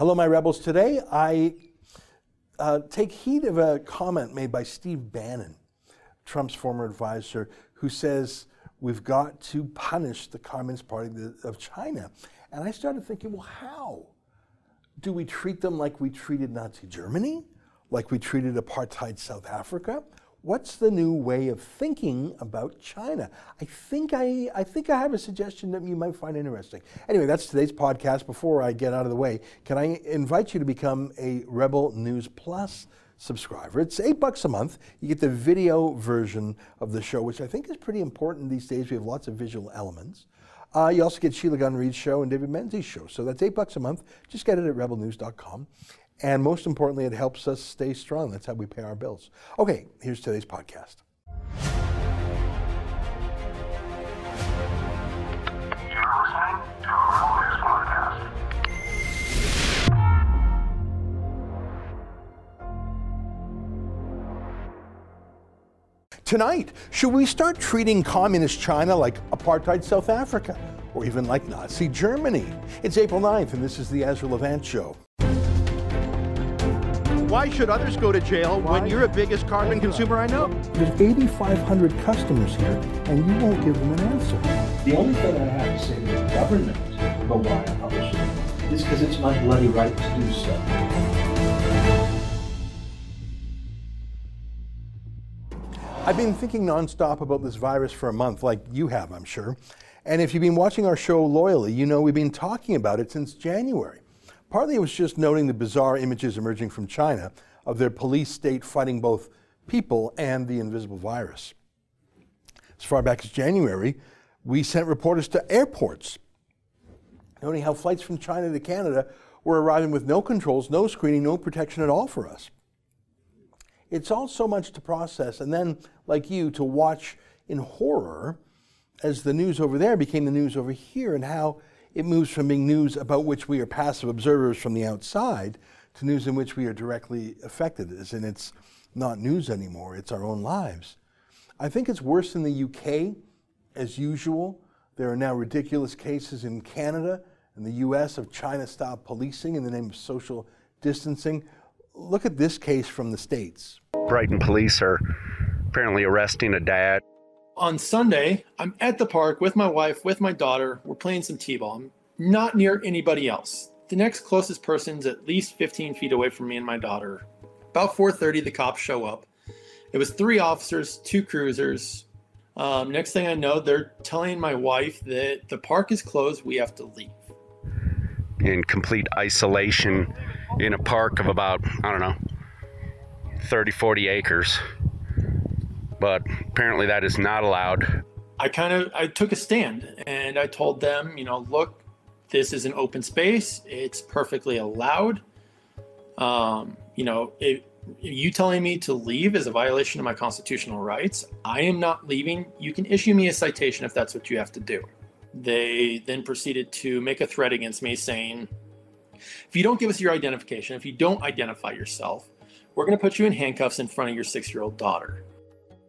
Hello, my rebels. Today, I uh, take heed of a comment made by Steve Bannon, Trump's former advisor, who says we've got to punish the Communist Party of China. And I started thinking, well, how? Do we treat them like we treated Nazi Germany? Like we treated apartheid South Africa? What's the new way of thinking about China? I think I, I think I have a suggestion that you might find interesting. Anyway, that's today's podcast. Before I get out of the way, can I invite you to become a Rebel News Plus subscriber? It's eight bucks a month. You get the video version of the show, which I think is pretty important these days. We have lots of visual elements. Uh, you also get Sheila Gunn Reid's show and David Menzies' show. So that's eight bucks a month. Just get it at rebelnews.com. And most importantly, it helps us stay strong. That's how we pay our bills. Okay, here's today's podcast. Tonight, should we start treating communist China like apartheid South Africa or even like Nazi Germany? It's April 9th, and this is the Ezra Levant Show. Why should others go to jail Why? when you're the biggest carbon consumer I know? There's 8,500 customers here, and you won't give them an answer. The only thing I have to say to the government about why I publish it is because it's my bloody right to do so. I've been thinking nonstop about this virus for a month, like you have, I'm sure. And if you've been watching our show loyally, you know we've been talking about it since January. Partly it was just noting the bizarre images emerging from China of their police state fighting both people and the invisible virus. As far back as January, we sent reporters to airports, noting how flights from China to Canada were arriving with no controls, no screening, no protection at all for us. It's all so much to process, and then, like you, to watch in horror as the news over there became the news over here, and how it moves from being news about which we are passive observers from the outside to news in which we are directly affected, as in it's not news anymore, it's our own lives. I think it's worse in the UK, as usual. There are now ridiculous cases in Canada and the US of China style policing in the name of social distancing. Look at this case from the States. Brighton police are apparently arresting a dad on Sunday, I'm at the park with my wife, with my daughter. We're playing some t-ball. I'm not near anybody else. The next closest person's at least 15 feet away from me and my daughter. About 4:30, the cops show up. It was three officers, two cruisers. Um, next thing I know, they're telling my wife that the park is closed. We have to leave. In complete isolation, in a park of about I don't know, 30, 40 acres but apparently that is not allowed. I kind of I took a stand and I told them, you know, look, this is an open space. It's perfectly allowed. Um, you know, it, you telling me to leave is a violation of my constitutional rights. I am not leaving. You can issue me a citation if that's what you have to do. They then proceeded to make a threat against me saying, if you don't give us your identification, if you don't identify yourself, we're going to put you in handcuffs in front of your six year old daughter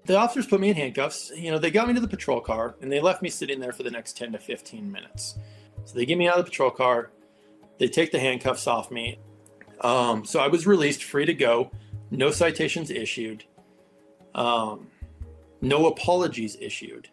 the officers put me in handcuffs. You know, they got me to the patrol car and they left me sitting there for the next 10 to 15 minutes. So they get me out of the patrol car. They take the handcuffs off me. Um, so I was released, free to go. No citations issued. Um, no apologies issued.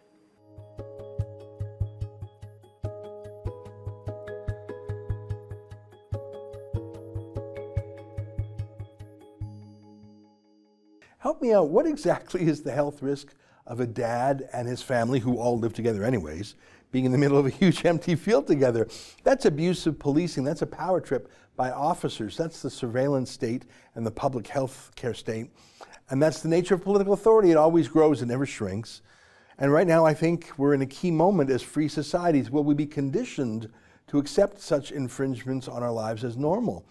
Help me out. What exactly is the health risk of a dad and his family, who all live together anyways, being in the middle of a huge empty field together? That's abusive policing. That's a power trip by officers. That's the surveillance state and the public health care state. And that's the nature of political authority. It always grows, it never shrinks. And right now, I think we're in a key moment as free societies. Will we be conditioned to accept such infringements on our lives as normal?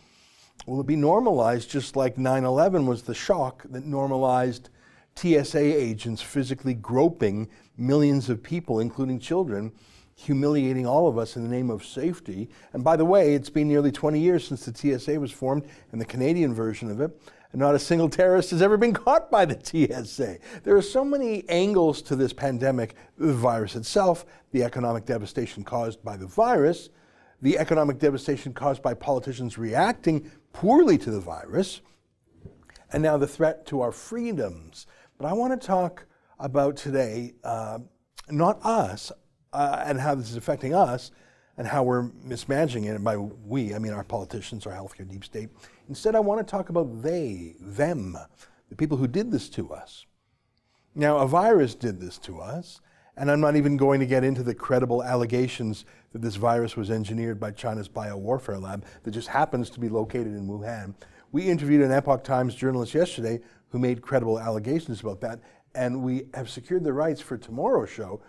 Will it be normalized just like 9 11 was the shock that normalized TSA agents physically groping millions of people, including children, humiliating all of us in the name of safety? And by the way, it's been nearly 20 years since the TSA was formed and the Canadian version of it. And not a single terrorist has ever been caught by the TSA. There are so many angles to this pandemic the virus itself, the economic devastation caused by the virus, the economic devastation caused by politicians reacting poorly to the virus, and now the threat to our freedoms. But I want to talk about today uh, not us uh, and how this is affecting us and how we're mismanaging it. And by we, I mean our politicians, our healthcare deep state. Instead, I want to talk about they, them, the people who did this to us. Now, a virus did this to us, and I'm not even going to get into the credible allegations that this virus was engineered by China's biowarfare lab that just happens to be located in Wuhan. We interviewed an Epoch Times journalist yesterday who made credible allegations about that, and we have secured the rights for tomorrow's show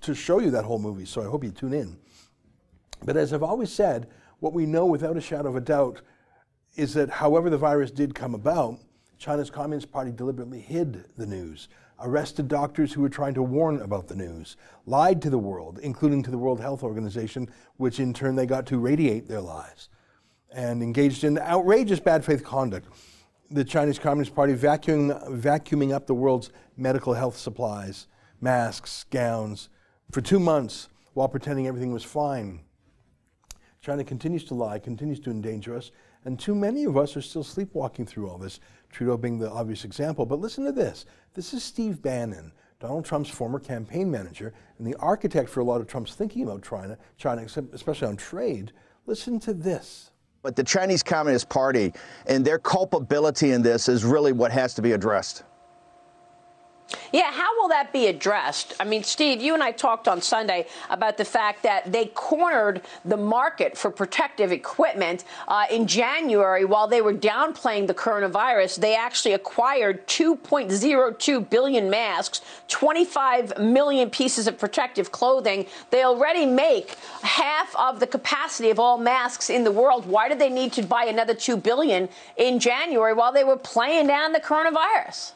to show you that whole movie, so I hope you tune in. But as I've always said, what we know without a shadow of a doubt is that however the virus did come about, China's Communist Party deliberately hid the news, arrested doctors who were trying to warn about the news, lied to the world, including to the World Health Organization, which in turn they got to radiate their lies, and engaged in outrageous bad faith conduct. The Chinese Communist Party vacuuming, vacuuming up the world's medical health supplies, masks, gowns, for two months while pretending everything was fine. China continues to lie, continues to endanger us, and too many of us are still sleepwalking through all this, Trudeau being the obvious example. But listen to this this is Steve Bannon, Donald Trump's former campaign manager and the architect for a lot of Trump's thinking about China, China especially on trade. Listen to this. But the Chinese Communist Party and their culpability in this is really what has to be addressed. Yeah, how will that be addressed? I mean, Steve, you and I talked on Sunday about the fact that they cornered the market for protective equipment uh, in January while they were downplaying the coronavirus. They actually acquired 2.02 billion masks, 25 million pieces of protective clothing. They already make half of the capacity of all masks in the world. Why did they need to buy another 2 billion in January while they were playing down the coronavirus?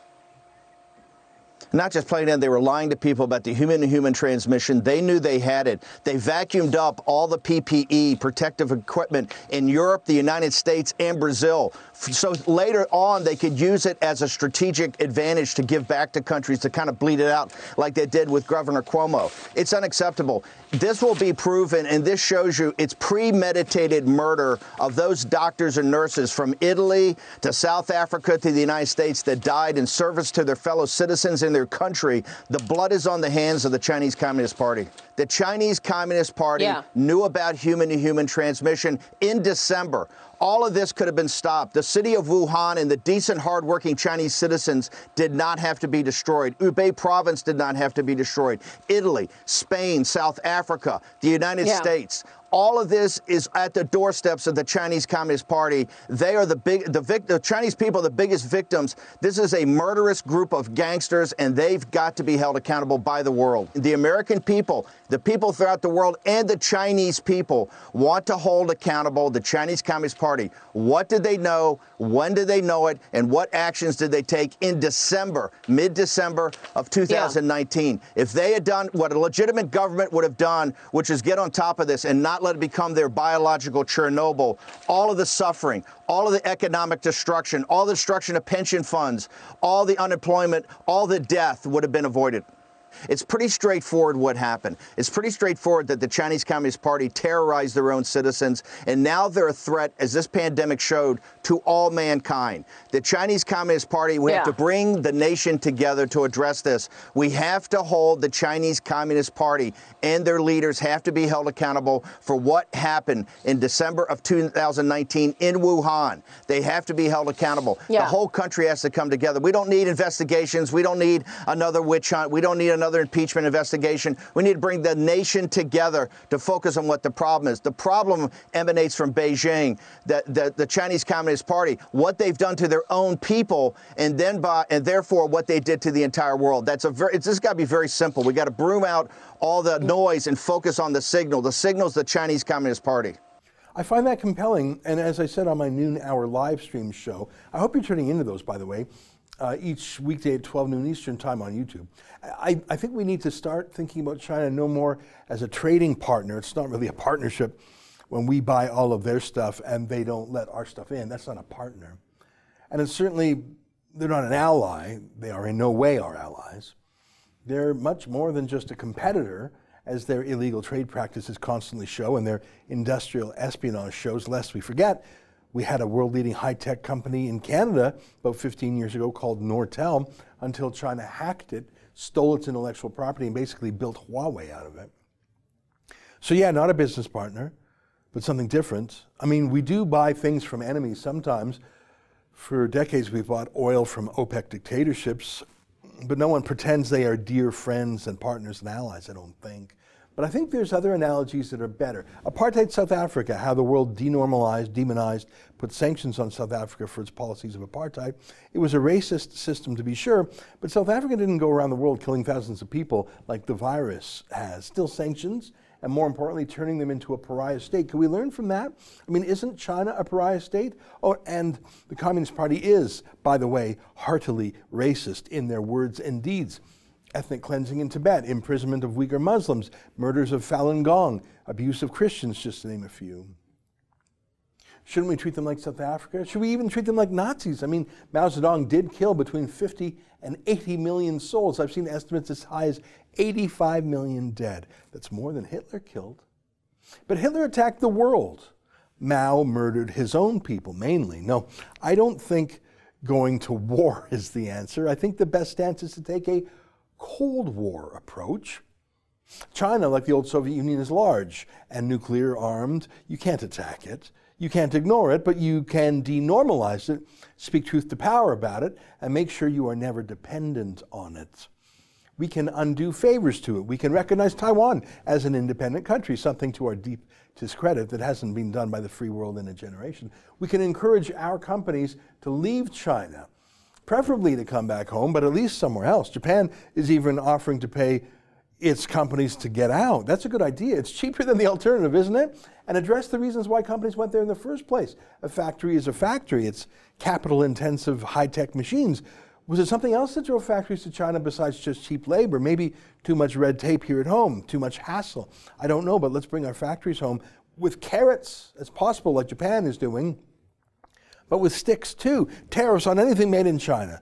Not just playing in, they were lying to people about the human to human transmission. They knew they had it. They vacuumed up all the PPE, protective equipment in Europe, the United States, and Brazil. So later on, they could use it as a strategic advantage to give back to countries to kind of bleed it out like they did with Governor Cuomo. It's unacceptable. This will be proven, and this shows you it's premeditated murder of those doctors and nurses from Italy to South Africa to the United States that died in service to their fellow citizens in their country. The blood is on the hands of the Chinese Communist Party. The Chinese Communist Party yeah. knew about human to human transmission in December. All of this could have been stopped. The city of Wuhan and the decent, hardworking Chinese citizens did not have to be destroyed. Hubei province did not have to be destroyed. Italy, Spain, South Africa, the United yeah. States, all of this is at the doorsteps of the Chinese Communist Party. They are the big, the, vic, the Chinese people, are the biggest victims. This is a murderous group of gangsters, and they've got to be held accountable by the world. The American people, the people throughout the world, and the Chinese people want to hold accountable the Chinese Communist Party. What did they know? When did they know it? And what actions did they take in December, mid December of 2019? Yeah. If they had done what a legitimate government would have done, which is get on top of this and not let it become their biological Chernobyl. All of the suffering, all of the economic destruction, all the destruction of pension funds, all the unemployment, all the death would have been avoided. It's pretty straightforward what happened. It's pretty straightforward that the Chinese Communist Party terrorized their own citizens, and now they're a threat, as this pandemic showed, to all mankind. The Chinese Communist Party, we yeah. have to bring the nation together to address this. We have to hold the Chinese Communist Party and their leaders have to be held accountable for what happened in December of 2019 in Wuhan. They have to be held accountable. Yeah. The whole country has to come together. We don't need investigations. We don't need another witch hunt. We don't need another another impeachment investigation. We need to bring the nation together to focus on what the problem is. The problem emanates from Beijing, the, the, the Chinese Communist Party, what they've done to their own people, and then by and therefore what they did to the entire world. That's a very. It's, this got to be very simple. We got to broom out all the noise and focus on the signal. The signal is the Chinese Communist Party. I find that compelling, and as I said on my noon hour live stream show, I hope you're tuning into those, by the way uh, each weekday at 12 noon Eastern Time on YouTube. I, I think we need to start thinking about China no more as a trading partner. It's not really a partnership when we buy all of their stuff and they don't let our stuff in. That's not a partner. And it's certainly, they're not an ally. They are in no way our allies. They're much more than just a competitor. as their illegal trade practices constantly show and their industrial espionage shows, lest we forget. We had a world leading high tech company in Canada about 15 years ago called Nortel until China hacked it, stole its intellectual property, and basically built Huawei out of it. So, yeah, not a business partner, but something different. I mean, we do buy things from enemies sometimes. For decades, we've bought oil from OPEC dictatorships, but no one pretends they are dear friends and partners and allies, I don't think. But I think there's other analogies that are better. Apartheid South Africa, how the world denormalized, demonized, put sanctions on South Africa for its policies of apartheid. It was a racist system, to be sure, but South Africa didn't go around the world killing thousands of people like the virus has. Still sanctions, and more importantly, turning them into a pariah state. Can we learn from that? I mean, isn't China a pariah state? Oh, and the Communist Party is, by the way, heartily racist in their words and deeds ethnic cleansing in Tibet, imprisonment of Uyghur Muslims, murders of Falun Gong, abuse of Christians, just to name a few. Shouldn't we treat them like South Africa? Should we even treat them like Nazis? I mean, Mao Zedong did kill between 50 and 80 million souls. I've seen estimates as high as 85 million dead. That's more than Hitler killed. But Hitler attacked the world. Mao murdered his own people mainly. No, I don't think going to war is the answer. I think the best stance is to take a Cold War approach. China, like the old Soviet Union, is large and nuclear armed. You can't attack it. You can't ignore it, but you can denormalize it, speak truth to power about it, and make sure you are never dependent on it. We can undo favors to it. We can recognize Taiwan as an independent country, something to our deep discredit that hasn't been done by the free world in a generation. We can encourage our companies to leave China preferably to come back home, but at least somewhere else. Japan is even offering to pay its companies to get out. That's a good idea. It's cheaper than the alternative, isn't it? And address the reasons why companies went there in the first place. A factory is a factory, it's capital intensive, high tech machines. Was it something else that drove factories to China besides just cheap labor? Maybe too much red tape here at home, too much hassle. I don't know, but let's bring our factories home with carrots as possible, like Japan is doing but with sticks too. Tariffs on anything made in China.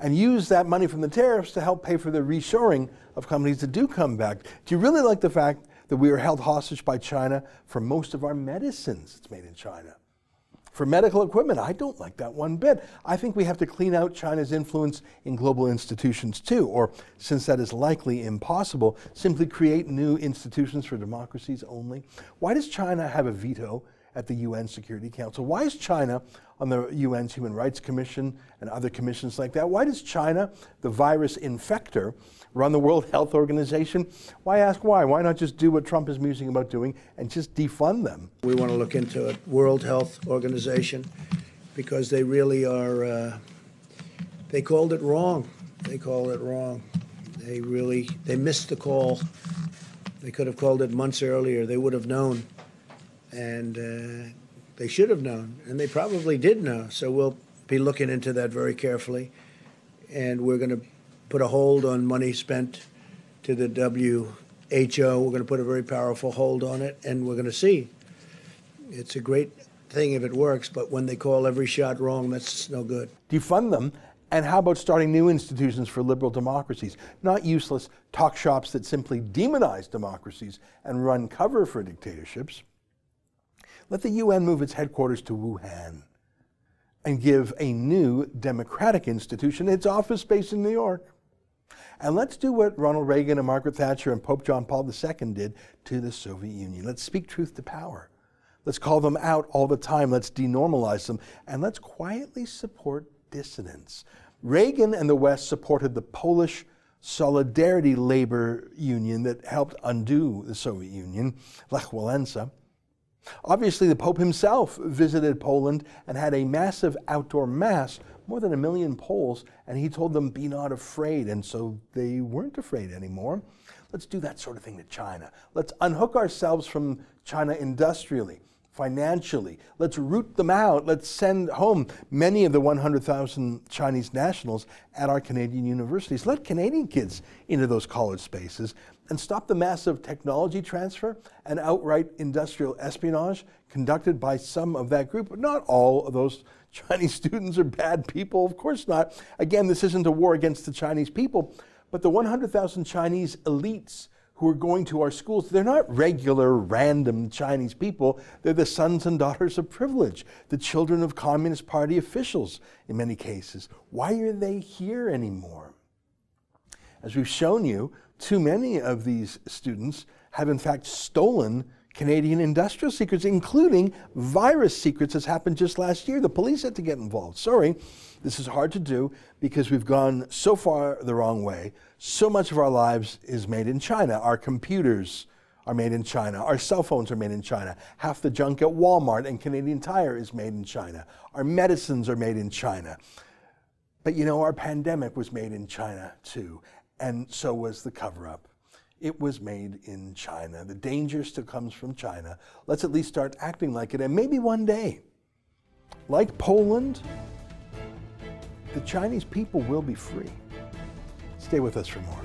And use that money from the tariffs to help pay for the reshoring of companies that do come back. Do you really like the fact that we are held hostage by China for most of our medicines that's made in China? For medical equipment, I don't like that one bit. I think we have to clean out China's influence in global institutions too, or since that is likely impossible, simply create new institutions for democracies only. Why does China have a veto at the UN Security Council? Why is China on the UN's Human Rights Commission and other commissions like that? Why does China, the virus infector, run the World Health Organization? Why ask why? Why not just do what Trump is musing about doing and just defund them? We want to look into a World Health Organization because they really are, uh, they called it wrong. They called it wrong. They really, they missed the call. They could have called it months earlier. They would have known and uh, they should have known, and they probably did know. So we'll be looking into that very carefully, and we're going to put a hold on money spent to the WHO. We're going to put a very powerful hold on it, and we're going to see. It's a great thing if it works, but when they call every shot wrong, that's no good. Defund them. And how about starting new institutions for liberal democracies? Not useless talk shops that simply demonize democracies and run cover for dictatorships. Let the UN move its headquarters to Wuhan and give a new democratic institution its office space in New York. And let's do what Ronald Reagan and Margaret Thatcher and Pope John Paul II did to the Soviet Union. Let's speak truth to power. Let's call them out all the time. Let's denormalize them. And let's quietly support dissidents. Reagan and the West supported the Polish Solidarity Labor Union that helped undo the Soviet Union, Lech Walesa. Obviously, the Pope himself visited Poland and had a massive outdoor mass, more than a million Poles, and he told them, Be not afraid. And so they weren't afraid anymore. Let's do that sort of thing to China. Let's unhook ourselves from China industrially, financially. Let's root them out. Let's send home many of the 100,000 Chinese nationals at our Canadian universities. Let Canadian kids into those college spaces and stop the massive technology transfer and outright industrial espionage conducted by some of that group. But not all of those Chinese students are bad people, of course not. Again, this isn't a war against the Chinese people, but the 100,000 Chinese elites who are going to our schools, they're not regular, random Chinese people. They're the sons and daughters of privilege, the children of Communist Party officials in many cases. Why are they here anymore? As we've shown you, too many of these students have in fact stolen Canadian industrial secrets, including virus secrets, as happened just last year. The police had to get involved. Sorry, this is hard to do because we've gone so far the wrong way. So much of our lives is made in China. Our computers are made in China. Our cell phones are made in China. Half the junk at Walmart and Canadian Tire is made in China. Our medicines are made in China. But you know, our pandemic was made in China too, and so was the cover up. It was made in China. The danger still comes from China. Let's at least start acting like it, and maybe one day, like Poland, the Chinese people will be free. Stay with us for more.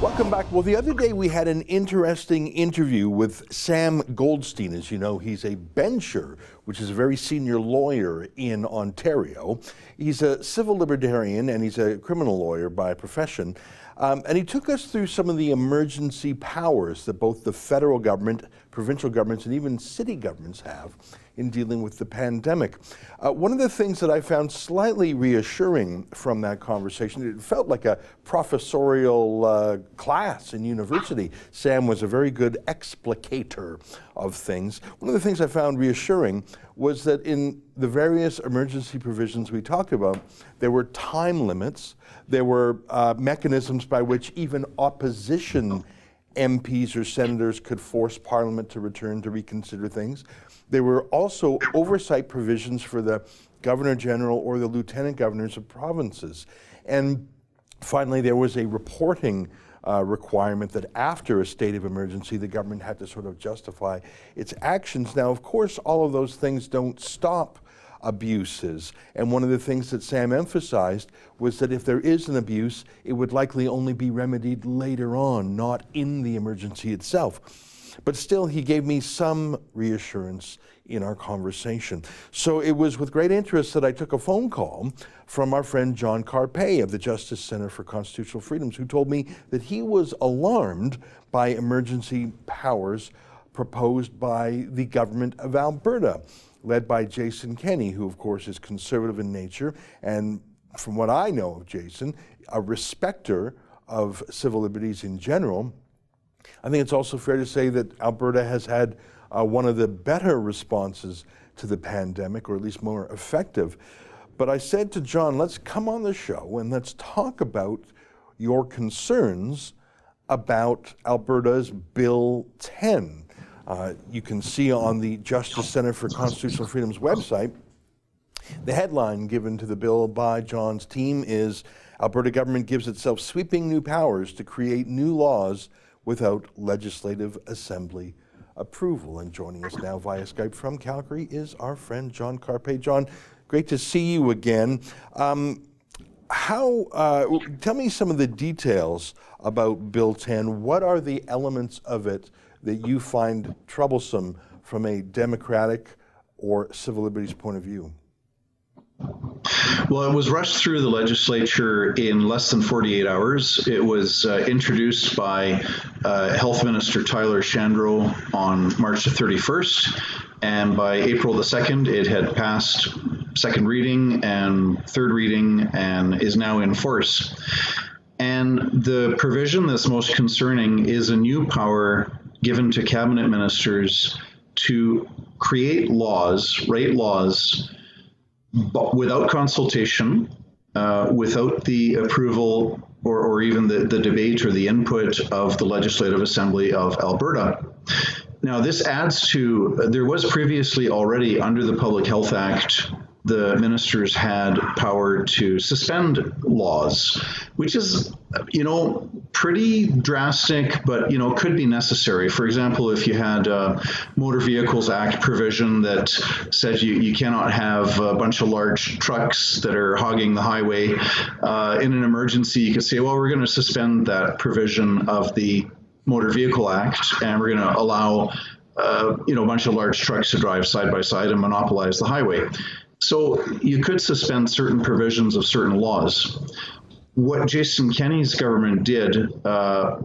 Welcome back. Well, the other day we had an interesting interview with Sam Goldstein. As you know, he's a bencher, which is a very senior lawyer in Ontario. He's a civil libertarian and he's a criminal lawyer by profession. Um, and he took us through some of the emergency powers that both the federal government, provincial governments, and even city governments have in dealing with the pandemic. Uh, one of the things that I found slightly reassuring from that conversation, it felt like a professorial uh, class in university. Sam was a very good explicator of things. One of the things I found reassuring was that in the various emergency provisions we talked about, there were time limits, there were uh, mechanisms by which even opposition MPs or senators could force Parliament to return to reconsider things. There were also oversight provisions for the Governor General or the Lieutenant Governors of provinces. And finally, there was a reporting uh, requirement that after a state of emergency, the government had to sort of justify its actions. Now, of course, all of those things don't stop abuses. And one of the things that Sam emphasized was that if there is an abuse, it would likely only be remedied later on, not in the emergency itself. But still, he gave me some reassurance in our conversation. So it was with great interest that I took a phone call from our friend John Carpay of the Justice Center for Constitutional Freedoms, who told me that he was alarmed by emergency powers proposed by the government of Alberta, led by Jason Kenney, who, of course, is conservative in nature and, from what I know of Jason, a respecter of civil liberties in general. I think it's also fair to say that Alberta has had uh, one of the better responses to the pandemic, or at least more effective. But I said to John, let's come on the show and let's talk about your concerns about Alberta's Bill 10. Uh, you can see on the Justice Center for Constitutional Freedom's website, the headline given to the bill by John's team is Alberta government gives itself sweeping new powers to create new laws without legislative assembly approval. And joining us now via Skype from Calgary is our friend John Carpay. John, great to see you again. Um, how, uh, tell me some of the details about Bill 10. What are the elements of it that you find troublesome from a democratic or civil liberties point of view? Well, it was rushed through the legislature in less than 48 hours. It was uh, introduced by uh, Health Minister Tyler Shandro on March the 31st, and by April the 2nd, it had passed second reading and third reading and is now in force. And the provision that's most concerning is a new power given to cabinet ministers to create laws, write laws but without consultation, uh, without the approval or, or even the, the debate or the input of the Legislative Assembly of Alberta. Now, this adds to, there was previously already under the Public Health Act the ministers had power to suspend laws, which is, you know, pretty drastic, but, you know, could be necessary. For example, if you had a Motor Vehicles Act provision that said you, you cannot have a bunch of large trucks that are hogging the highway uh, in an emergency, you could say, well, we're going to suspend that provision of the Motor Vehicle Act and we're going to allow uh, you know, a bunch of large trucks to drive side by side and monopolize the highway. So you could suspend certain provisions of certain laws. What Jason Kenney's government did uh,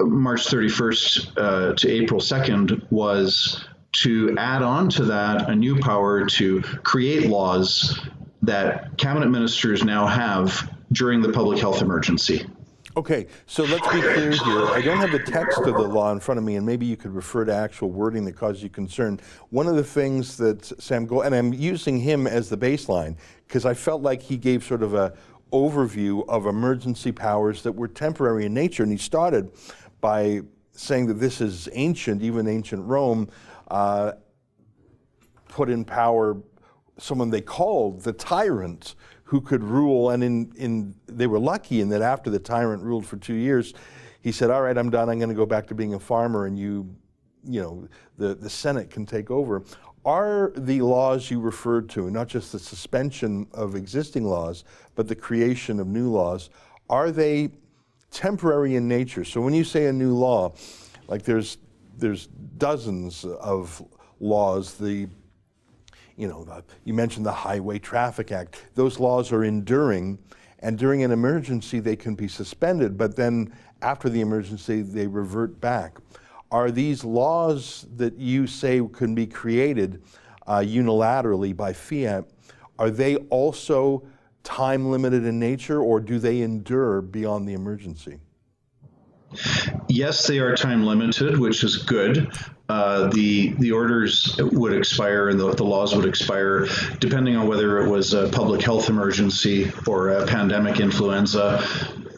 March 31st uh, to April 2nd was to add on to that a new power to create laws that cabinet ministers now have during the public health emergency. Okay, so let's be clear here. I don't have the text of the law in front of me, and maybe you could refer to actual wording that causes you concern. One of the things that Sam and I'm using him as the baseline because I felt like he gave sort of a overview of emergency powers that were temporary in nature, and he started by saying that this is ancient, even ancient Rome uh, put in power someone they called the tyrant who could rule. And in, in, they were lucky in that after the tyrant ruled for two years, he said, All right, I'm done. I'm going to go back to being a farmer, and you, you know, the, the Senate can take over. Are the laws you referred to, not just the suspension of existing laws, but the creation of new laws, are they temporary in nature? So when you say a new law, like there's there's dozens of laws. The you know, the, you mentioned the Highway Traffic Act. Those laws are enduring, and during an emergency, they can be suspended, but then after the emergency, they revert back. Are these laws that you say can be created uh, unilaterally by fiat, are they also time limited in nature, or do they endure beyond the emergency? Yes, they are time limited, which is good. Uh, the the orders would expire and the, the, laws would expire depending on whether it was a public health emergency or a pandemic influenza.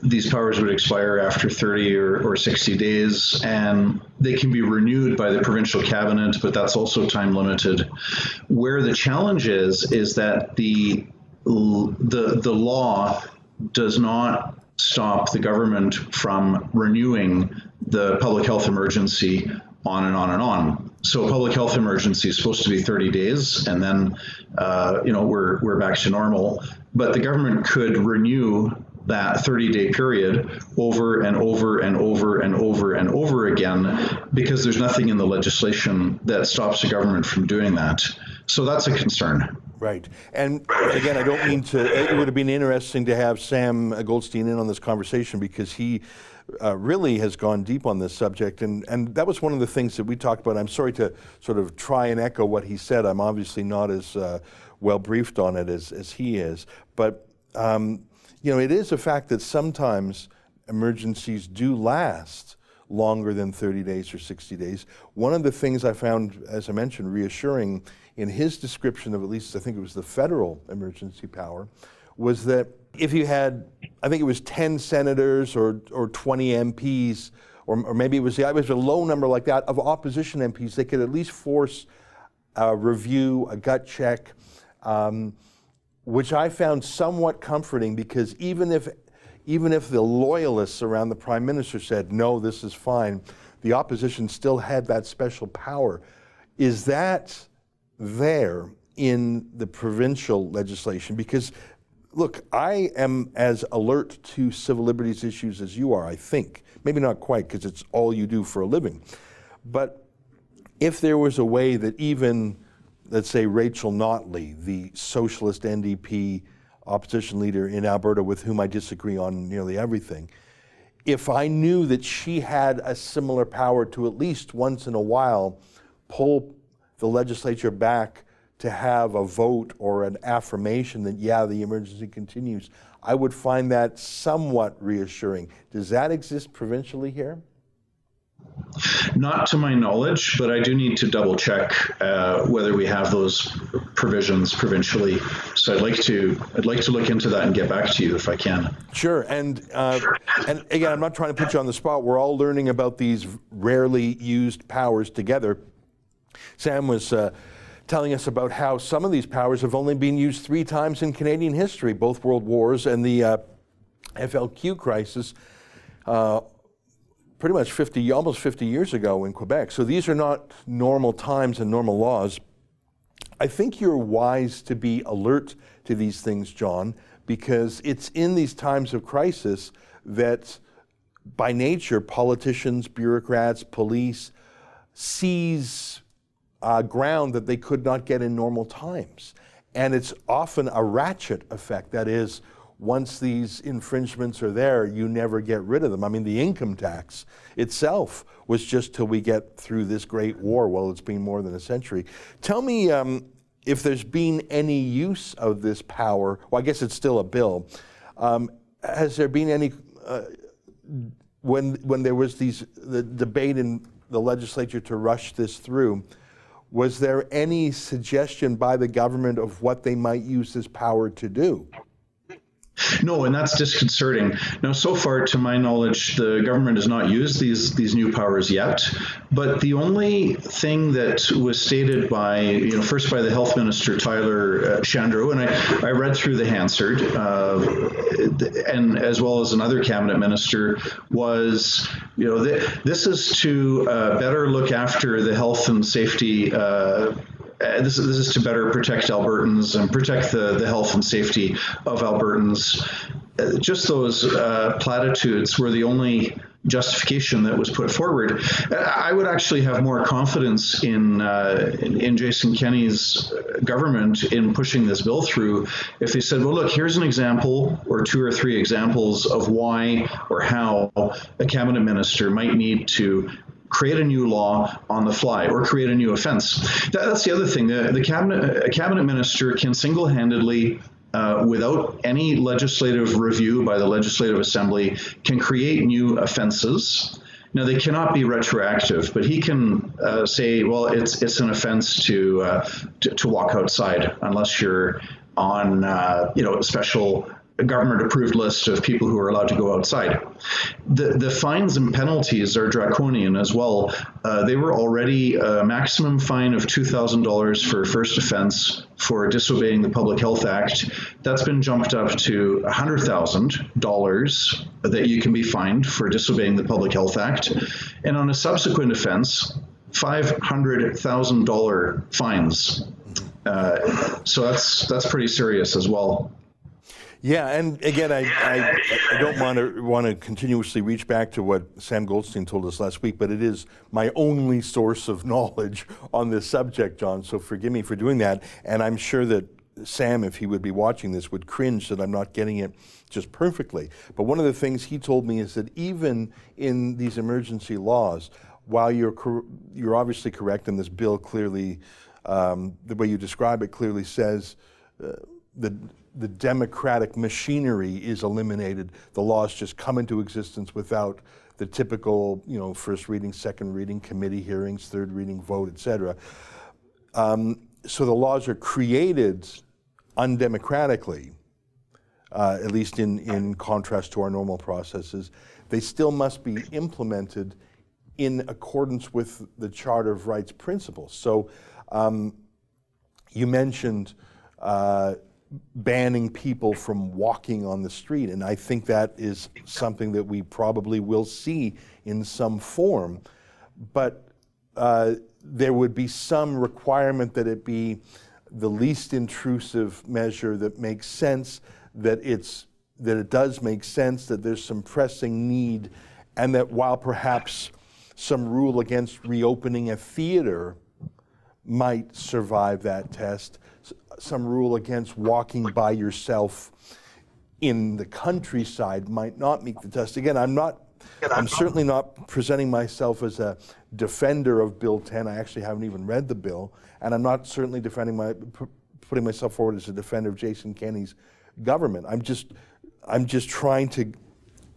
These powers would expire after 30 or, or 60 days, and they can be renewed by the provincial cabinet, but that's also time limited. Where the challenge is, is that the the the law does not stop the government from renewing the public health emergency on and on and on. So public health emergency is supposed to be 30 days, and then uh, you know we're we're back to normal. But the government could renew that 30 day period over and over and over and over and over again because there's nothing in the legislation that stops the government from doing that. So that's a concern. Right. And again, I don't mean to, it would have been interesting to have Sam Goldstein in on this conversation because he uh, really has gone deep on this subject. And, and that was one of the things that we talked about. I'm sorry to sort of try and echo what he said. I'm obviously not as uh, well briefed on it as, as he is. But, um, you know, it is a fact that sometimes emergencies do last longer than 30 days or 60 days. One of the things I found, as I mentioned, reassuring in his description of at least, I think it was the federal emergency power, was that if you had, I think it was 10 senators or, or 20 MPs, or, or maybe it was, it was a low number like that of opposition MPs, they could at least force a review, a gut check, um, which I found somewhat comforting because even if, even if the loyalists around the prime minister said, no, this is fine, the opposition still had that special power. Is that there in the provincial legislation because look, I am as alert to civil liberties issues as you are, I think. Maybe not quite because it's all you do for a living. But if there was a way that even, let's say, Rachel Notley, the socialist NDP opposition leader in Alberta with whom I disagree on nearly everything, if I knew that she had a similar power to at least once in a while pull the legislature back to have a vote or an affirmation that, yeah, the emergency continues, I would find that somewhat reassuring. Does that exist provincially here? Not to my knowledge, but I do need to double check uh, whether we have those provisions provincially. So I'd like to I'd like to look into that and get back to you if I can. Sure, and uh, and again, I'm not trying to put you on the spot. We're all learning about these rarely used powers together. Sam was uh, telling us about how some of these powers have only been used three times in Canadian history, both world wars and the uh, FLQ crisis. Uh, pretty much 50, almost 50 years ago in Quebec. So these are not normal times and normal laws. I think you're wise to be alert to these things, John, because it's in these times of crisis that, by nature, politicians, bureaucrats, police, seize uh, ground that they could not get in normal times. And it's often a ratchet effect. That is, once these infringements are there, you never get rid of them. I mean, the income tax itself was just till we get through this great war. Well, it's been more than a century. Tell me um, if there's been any use of this power. Well, I guess it's still a bill. Um, has there been any uh, when when there was these the debate in the legislature to rush this through? Was there any suggestion by the government of what they might use this power to do? No, and that's disconcerting. Now, so far, to my knowledge, the government has not used these these new powers yet. But the only thing that was stated by, you know, first by the health minister Tyler uh, Shandro, and I, I read through the Hansard, uh, and as well as another cabinet minister, was, you know, th- this is to uh, better look after the health and safety uh, uh, this, this is to better protect Albertans and protect the, the health and safety of Albertans. Uh, just those uh, platitudes were the only justification that was put forward. Uh, I would actually have more confidence in, in, in Jason Kenney's government in pushing this bill through if they said, "Well, look, here's an example or two or three examples of why or how a cabinet minister might need to create a new law on the fly or create a new offense. That, that's the other thing. The, the cabinet, a cabinet minister can single-handedly uh, without any legislative review by the legislative assembly, can create new offenses. Now they cannot be retroactive, but he can uh, say, well, it's it's an offense to, uh, to, to walk outside unless you're on uh, you know special government approved list of people who are allowed to go outside. The, the fines and penalties are draconian as well. Uh, they were already a maximum fine of $2,000 for first offense for disobeying the Public Health Act. That's been jumped up to $100,000 that you can be fined for disobeying the Public Health Act. And on a subsequent offense, $500,000 fines. Uh, so that's that's pretty serious as well. Yeah, and again, I, I, I, don't want to want to continuously reach back to what Sam Goldstein told us last week, but it is my only source of knowledge on this subject, John. So forgive me for doing that. And I'm sure that Sam, if he would be watching this, would cringe that I'm not getting it just perfectly. But one of the things he told me is that even in these emergency laws, while you're cor- you're obviously correct, and this bill clearly, um, the way you describe it, clearly says. Uh, the the democratic machinery is eliminated. The laws just come into existence without the typical, you know, first reading, second reading, committee hearings, third reading, vote, etc. Um, so the laws are created undemocratically, uh, at least in, in contrast to our normal processes. They still must be implemented in accordance with the Charter of Rights principles. So um, you mentioned uh, banning people from walking on the street. And I think that is something that we probably will see in some form. But uh, there would be some requirement that it be the least intrusive measure that makes sense, that it's that it does make sense, that there's some pressing need, and that while perhaps some rule against reopening a theater might survive that test, some rule against walking by yourself in the countryside might not meet the test. Again, I'm not. I'm certainly not presenting myself as a defender of Bill 10. I actually haven't even read the bill, and I'm not certainly defending my putting myself forward as a defender of Jason Kenney's government. I'm just I'm just trying to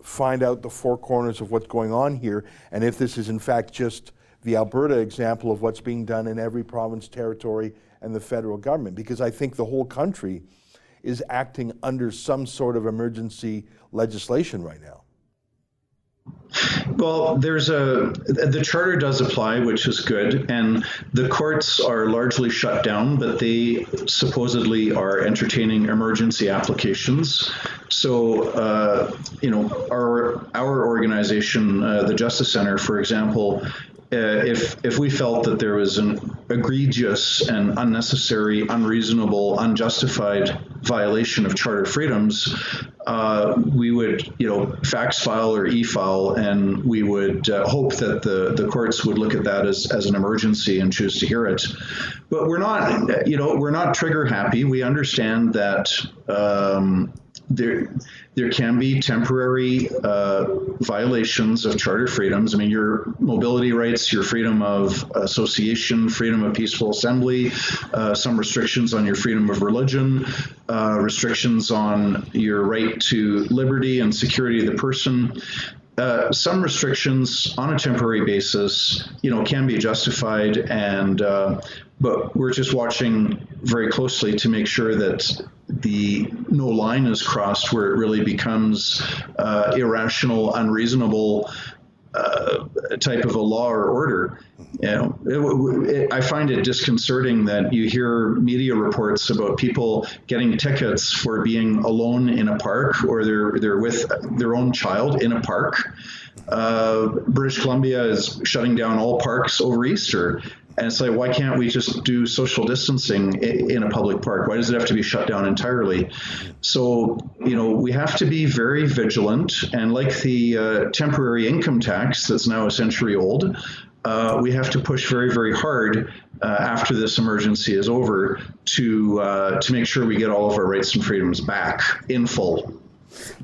find out the four corners of what's going on here, and if this is in fact just the Alberta example of what's being done in every province, territory, and the federal government because I think the whole country is acting under some sort of emergency legislation right now. Well, there's a the charter does apply, which is good, and the courts are largely shut down, but they supposedly are entertaining emergency applications. So, uh, you know, our our organization, uh, the Justice Center, for example, uh, if if we felt that there was an egregious and unnecessary, unreasonable, unjustified violation of charter freedoms, uh, we would, you know, fax file or e-file, and we would uh, hope that the the courts would look at that as as an emergency and choose to hear it. But we're not, you know, we're not trigger happy. We understand that. Um, there there can be temporary uh, violations of charter freedoms. I mean, your mobility rights, your freedom of association, freedom of peaceful assembly, uh, some restrictions on your freedom of religion, uh, restrictions on your right to liberty and security of the person. Uh, some restrictions on a temporary basis, you know, can be justified, and uh, but we're just watching very closely to make sure that the no line is crossed where it really becomes uh, irrational, unreasonable uh, type of a law or order. You know, it, it, I find it disconcerting that you hear media reports about people getting tickets for being alone in a park or they're they're with their own child in a park. Uh, British Columbia is shutting down all parks over Easter. And it's like, why can't we just do social distancing in a public park? Why does it have to be shut down entirely? So, you know, we have to be very vigilant. And like the uh, temporary income tax that's now a century old, uh, we have to push very, very hard uh, after this emergency is over to uh, to make sure we get all of our rights and freedoms back in full.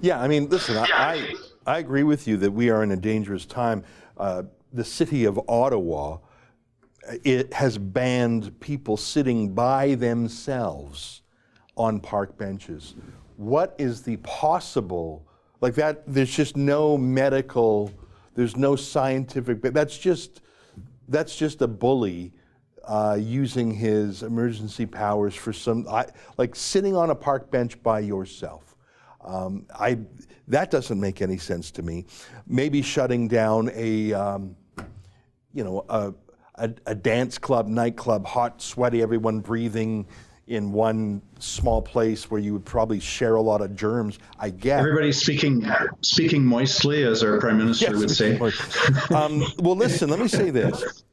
Yeah, I mean, listen, I, I, I agree with you that we are in a dangerous time. Uh, the city of Ottawa it has banned people sitting by themselves on park benches. What is the possible, like that, there's just no medical, there's no scientific, that's just, that's just a bully uh, using his emergency powers for some, I, like sitting on a park bench by yourself. Um, I, that doesn't make any sense to me. Maybe shutting down a, um, you know, a, a, a dance club, nightclub, hot, sweaty, everyone breathing in one small place where you would probably share a lot of germs. I guess everybody's speaking speaking moistly, as our prime minister yes, would say. um, well, listen. Let me say this.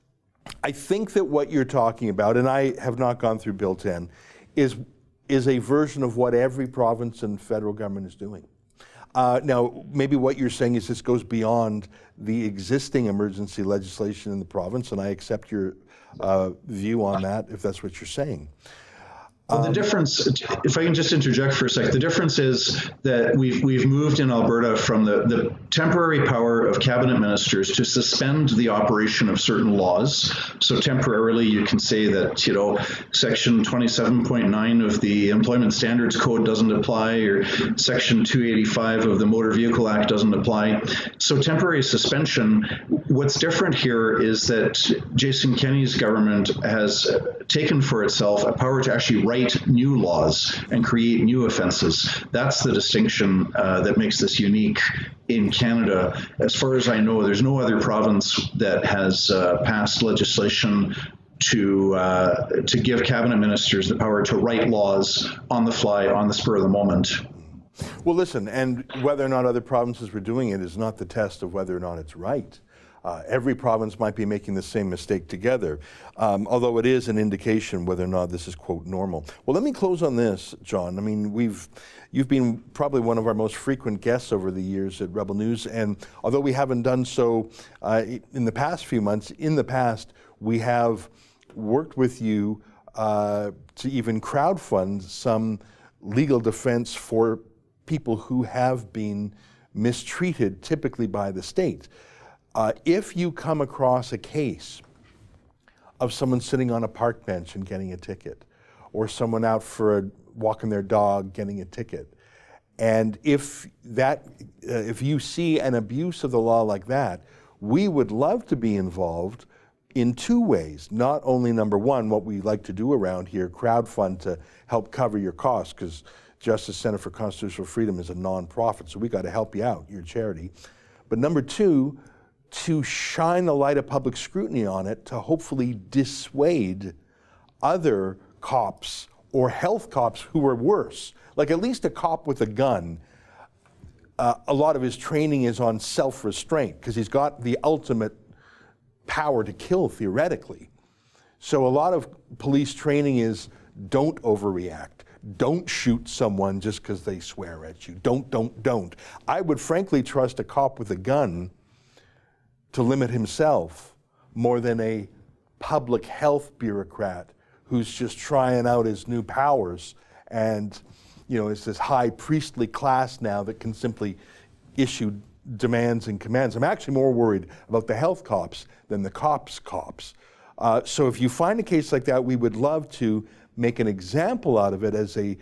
I think that what you're talking about, and I have not gone through Bill 10, is is a version of what every province and federal government is doing. Uh, now, maybe what you're saying is this goes beyond the existing emergency legislation in the province, and I accept your uh, view on that if that's what you're saying. Well, the um, difference, if I can just interject for a sec, the difference is that we've we've moved in Alberta from the, the temporary power of cabinet ministers to suspend the operation of certain laws. So temporarily, you can say that you know Section 27.9 of the Employment Standards Code doesn't apply, or Section 285 of the Motor Vehicle Act doesn't apply. So temporary suspension. What's different here is that Jason Kenney's government has taken for itself a power to actually write new laws and create new offenses. That's the distinction uh, that makes this unique in Canada. As far as I know, there's no other province that has uh, passed legislation to uh, to give cabinet ministers the power to write laws on the fly, on the spur of the moment. Well, listen, and whether or not other provinces were doing it is not the test of whether or not it's right. Uh, every province might be making the same mistake together, um, although it is an indication whether or not this is quote normal. Well, let me close on this, John. I mean, we've you've been probably one of our most frequent guests over the years at Rebel News, and although we haven't done so uh, in the past few months, in the past we have worked with you uh, to even crowdfund some legal defense for people who have been mistreated, typically by the state. Uh, if you come across a case of someone sitting on a park bench and getting a ticket, or someone out for a walking their dog getting a ticket, and if that, uh, if you see an abuse of the law like that, we would love to be involved in two ways. Not only number one, what we like to do around here, crowdfund to help cover your costs, because Justice Center for Constitutional Freedom is a nonprofit, so we got to help you out, your charity. But number two, to shine the light of public scrutiny on it to hopefully dissuade other cops or health cops who are worse. Like at least a cop with a gun, uh, a lot of his training is on self restraint because he's got the ultimate power to kill theoretically. So a lot of police training is don't overreact. Don't shoot someone just because they swear at you. Don't, don't, don't. I would frankly trust a cop with a gun to limit himself more than a public health bureaucrat who's just trying out his new powers and you know it's this high priestly class now that can simply issue demands and commands. I'm actually more worried about the health cops than the cops cops. Uh, so if you find a case like that, we would love to make an example out of it as a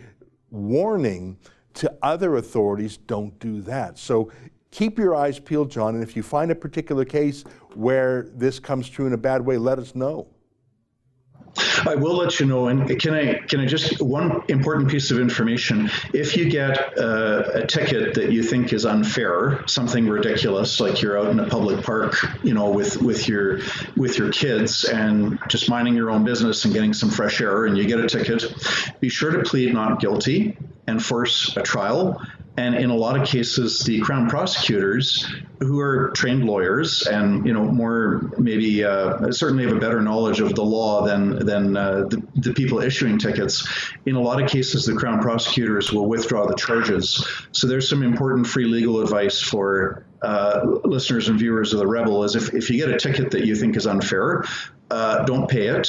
warning to other authorities don't do that. So keep your eyes peeled, John, and if you find a particular case where this comes true in a bad way, let us know. I will let you know. And can I can I just one important piece of information? If you get a, a, ticket that you think is unfair, something ridiculous, like you're out in a public park, you know, with with your with your kids and just minding your own business and getting some fresh air, and you get a ticket, be sure to plead not guilty and force a trial and in a lot of cases, the crown prosecutors, who are trained lawyers and you know more maybe uh, certainly have a better knowledge of the law than than uh, the, the people issuing tickets, in a lot of cases, the crown prosecutors will withdraw the charges. So there's some important free legal advice for uh, listeners and viewers of the Rebel. Is if if you get a ticket that you think is unfair, uh, don't pay it,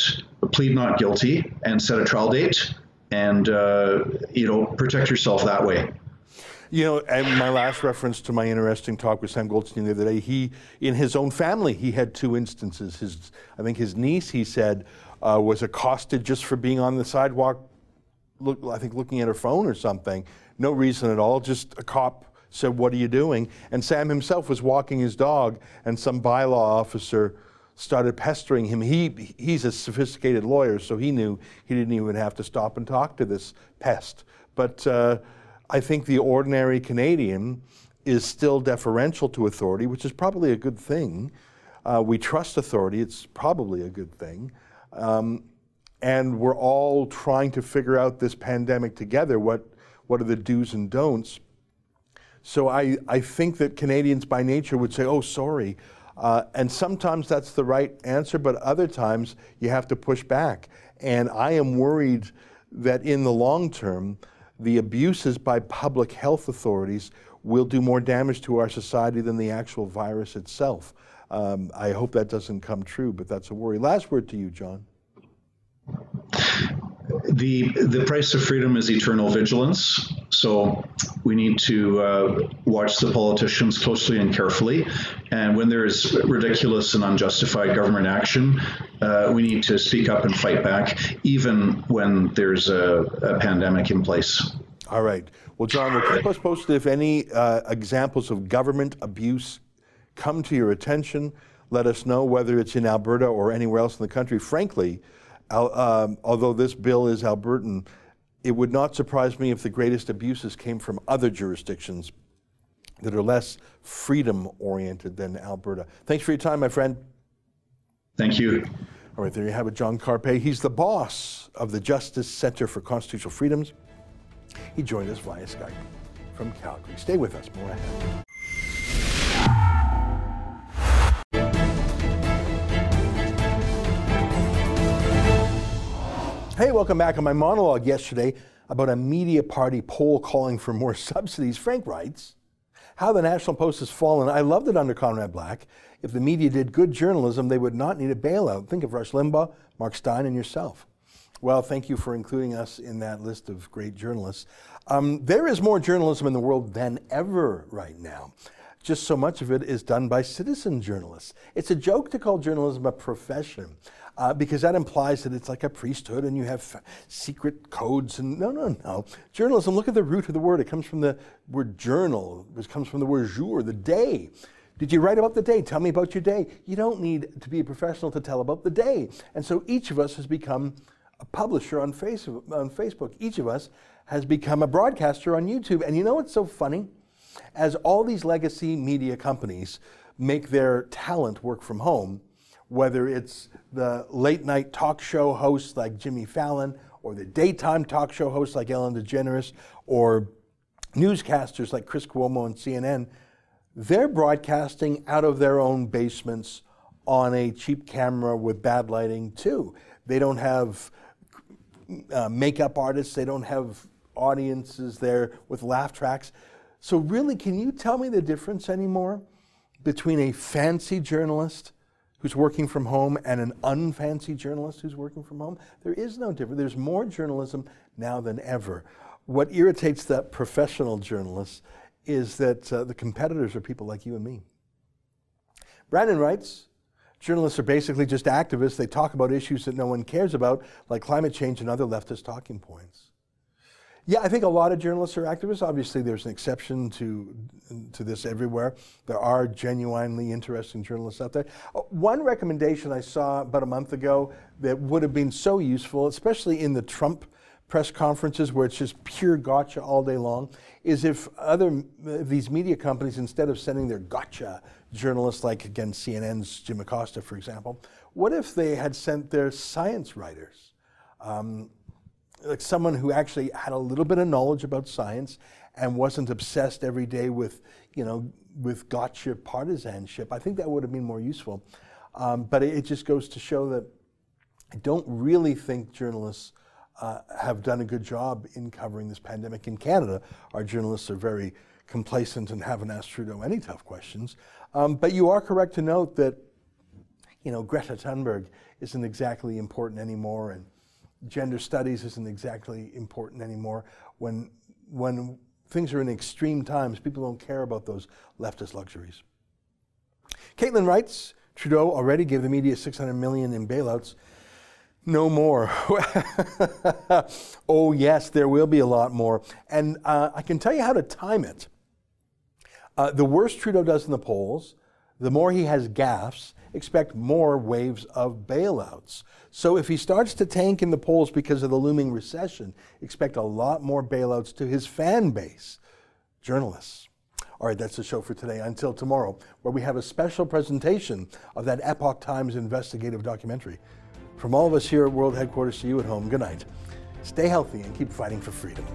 plead not guilty, and set a trial date, and uh, you know protect yourself that way. You know, and my last reference to my interesting talk with Sam Goldstein the other day, he, in his own family, he had two instances. His, I think his niece, he said, uh, was accosted just for being on the sidewalk, look, I think looking at her phone or something. No reason at all, just a cop said, What are you doing? And Sam himself was walking his dog, and some bylaw officer started pestering him. He, he's a sophisticated lawyer, so he knew he didn't even have to stop and talk to this pest. But uh, I think the ordinary Canadian is still deferential to authority, which is probably a good thing. Uh, we trust authority, it's probably a good thing. Um, and we're all trying to figure out this pandemic together. What, what are the do's and don'ts? So I, I think that Canadians by nature would say, oh, sorry. Uh, and sometimes that's the right answer, but other times you have to push back. And I am worried that in the long term, the abuses by public health authorities will do more damage to our society than the actual virus itself. Um, I hope that doesn't come true, but that's a worry. Last word to you, John the the price of freedom is eternal vigilance. So we need to uh, watch the politicians closely and carefully. And when there is ridiculous and unjustified government action, uh, we need to speak up and fight back, even when there's a, a pandemic in place. All right. Well, John, will keep us posted if any uh, examples of government abuse come to your attention. Let us know whether it's in Alberta or anywhere else in the country. Frankly, um, although this bill is Albertan, it would not surprise me if the greatest abuses came from other jurisdictions that are less freedom oriented than Alberta. Thanks for your time, my friend. Thank you. All right, there you have it, John Carpay. He's the boss of the Justice Center for Constitutional Freedoms. He joined us via Skype from Calgary. Stay with us, more ahead. Hey, welcome back. On my monologue yesterday about a media party poll calling for more subsidies, Frank writes, How the National Post has fallen. I loved it under Conrad Black. If the media did good journalism, they would not need a bailout. Think of Rush Limbaugh, Mark Steyn, and yourself. Well, thank you for including us in that list of great journalists. Um, there is more journalism in the world than ever right now. Just so much of it is done by citizen journalists. It's a joke to call journalism a profession uh, because that implies that it's like a priesthood and you have secret codes. And no, no, no. Journalism, look at the root of the word. It comes from the word journal, which comes from the word jour, the day. Did you write about the day? Tell me about your day. You don't need to be a professional to tell about the day. And so each of us has become a publisher on Facebook. On Facebook. Each of us has become a broadcaster on YouTube. And you know what's so funny? As all these legacy media companies make their talent work from home, whether it's the late night talk show hosts like Jimmy Fallon, or the daytime talk show hosts like Ellen DeGeneres, or newscasters like Chris Cuomo and CNN, they're broadcasting out of their own basements on a cheap camera with bad lighting too. They don't have uh, makeup artists, they don't have audiences there with laugh tracks. So, really, can you tell me the difference anymore between a fancy journalist who's working from home and an unfancy journalist who's working from home? There is no difference. There's more journalism now than ever. What irritates that professional journalists is that uh, the competitors are people like you and me. Brandon writes, Journalists are basically just activists. They talk about issues that no one cares about, like climate change and other leftist talking points. Yeah, I think a lot of journalists are activists. Obviously, there's an exception to, to this everywhere. There are genuinely interesting journalists out there. Uh, one recommendation I saw about a month ago that would have been so useful, especially in the Trump press conferences where it's just pure gotcha all day long, is if other these media companies, instead of sending their gotcha journalists, like again CNN's Jim Acosta, for example, what if they had sent their science writers? Um, like someone who actually had a little bit of knowledge about science and wasn't obsessed every day with, you know, with gotcha partisanship. I think that would have been more useful. Um, but it, it, just goes to show that I don't really think journalists uh, have done a good job in covering this pandemic in Canada. Our journalists are very complacent and haven't asked Trudeau any tough questions. Um, but you are correct to note that, you know, Greta Thunberg isn't exactly important anymore, and gender studies isn't exactly important anymore. When, when things are in extreme times, people don't care about those leftist luxuries. Caitlin writes, Trudeau already gave the media 600 million in bailouts. No more. oh, yes, there will be a lot more. And uh, I can tell you how to time it. Uh, the worse Trudeau does in the polls, the more he has gaffes, expect more waves of bailouts. So if he starts to tank in the polls because of the looming recession, expect a lot more bailouts to his fan base, journalists. All right, that's the show for today. Until tomorrow, where we have a special presentation of that Epoch Times investigative documentary. From all of us here at World Headquarters to you at home, good night. Stay healthy and keep fighting for freedom.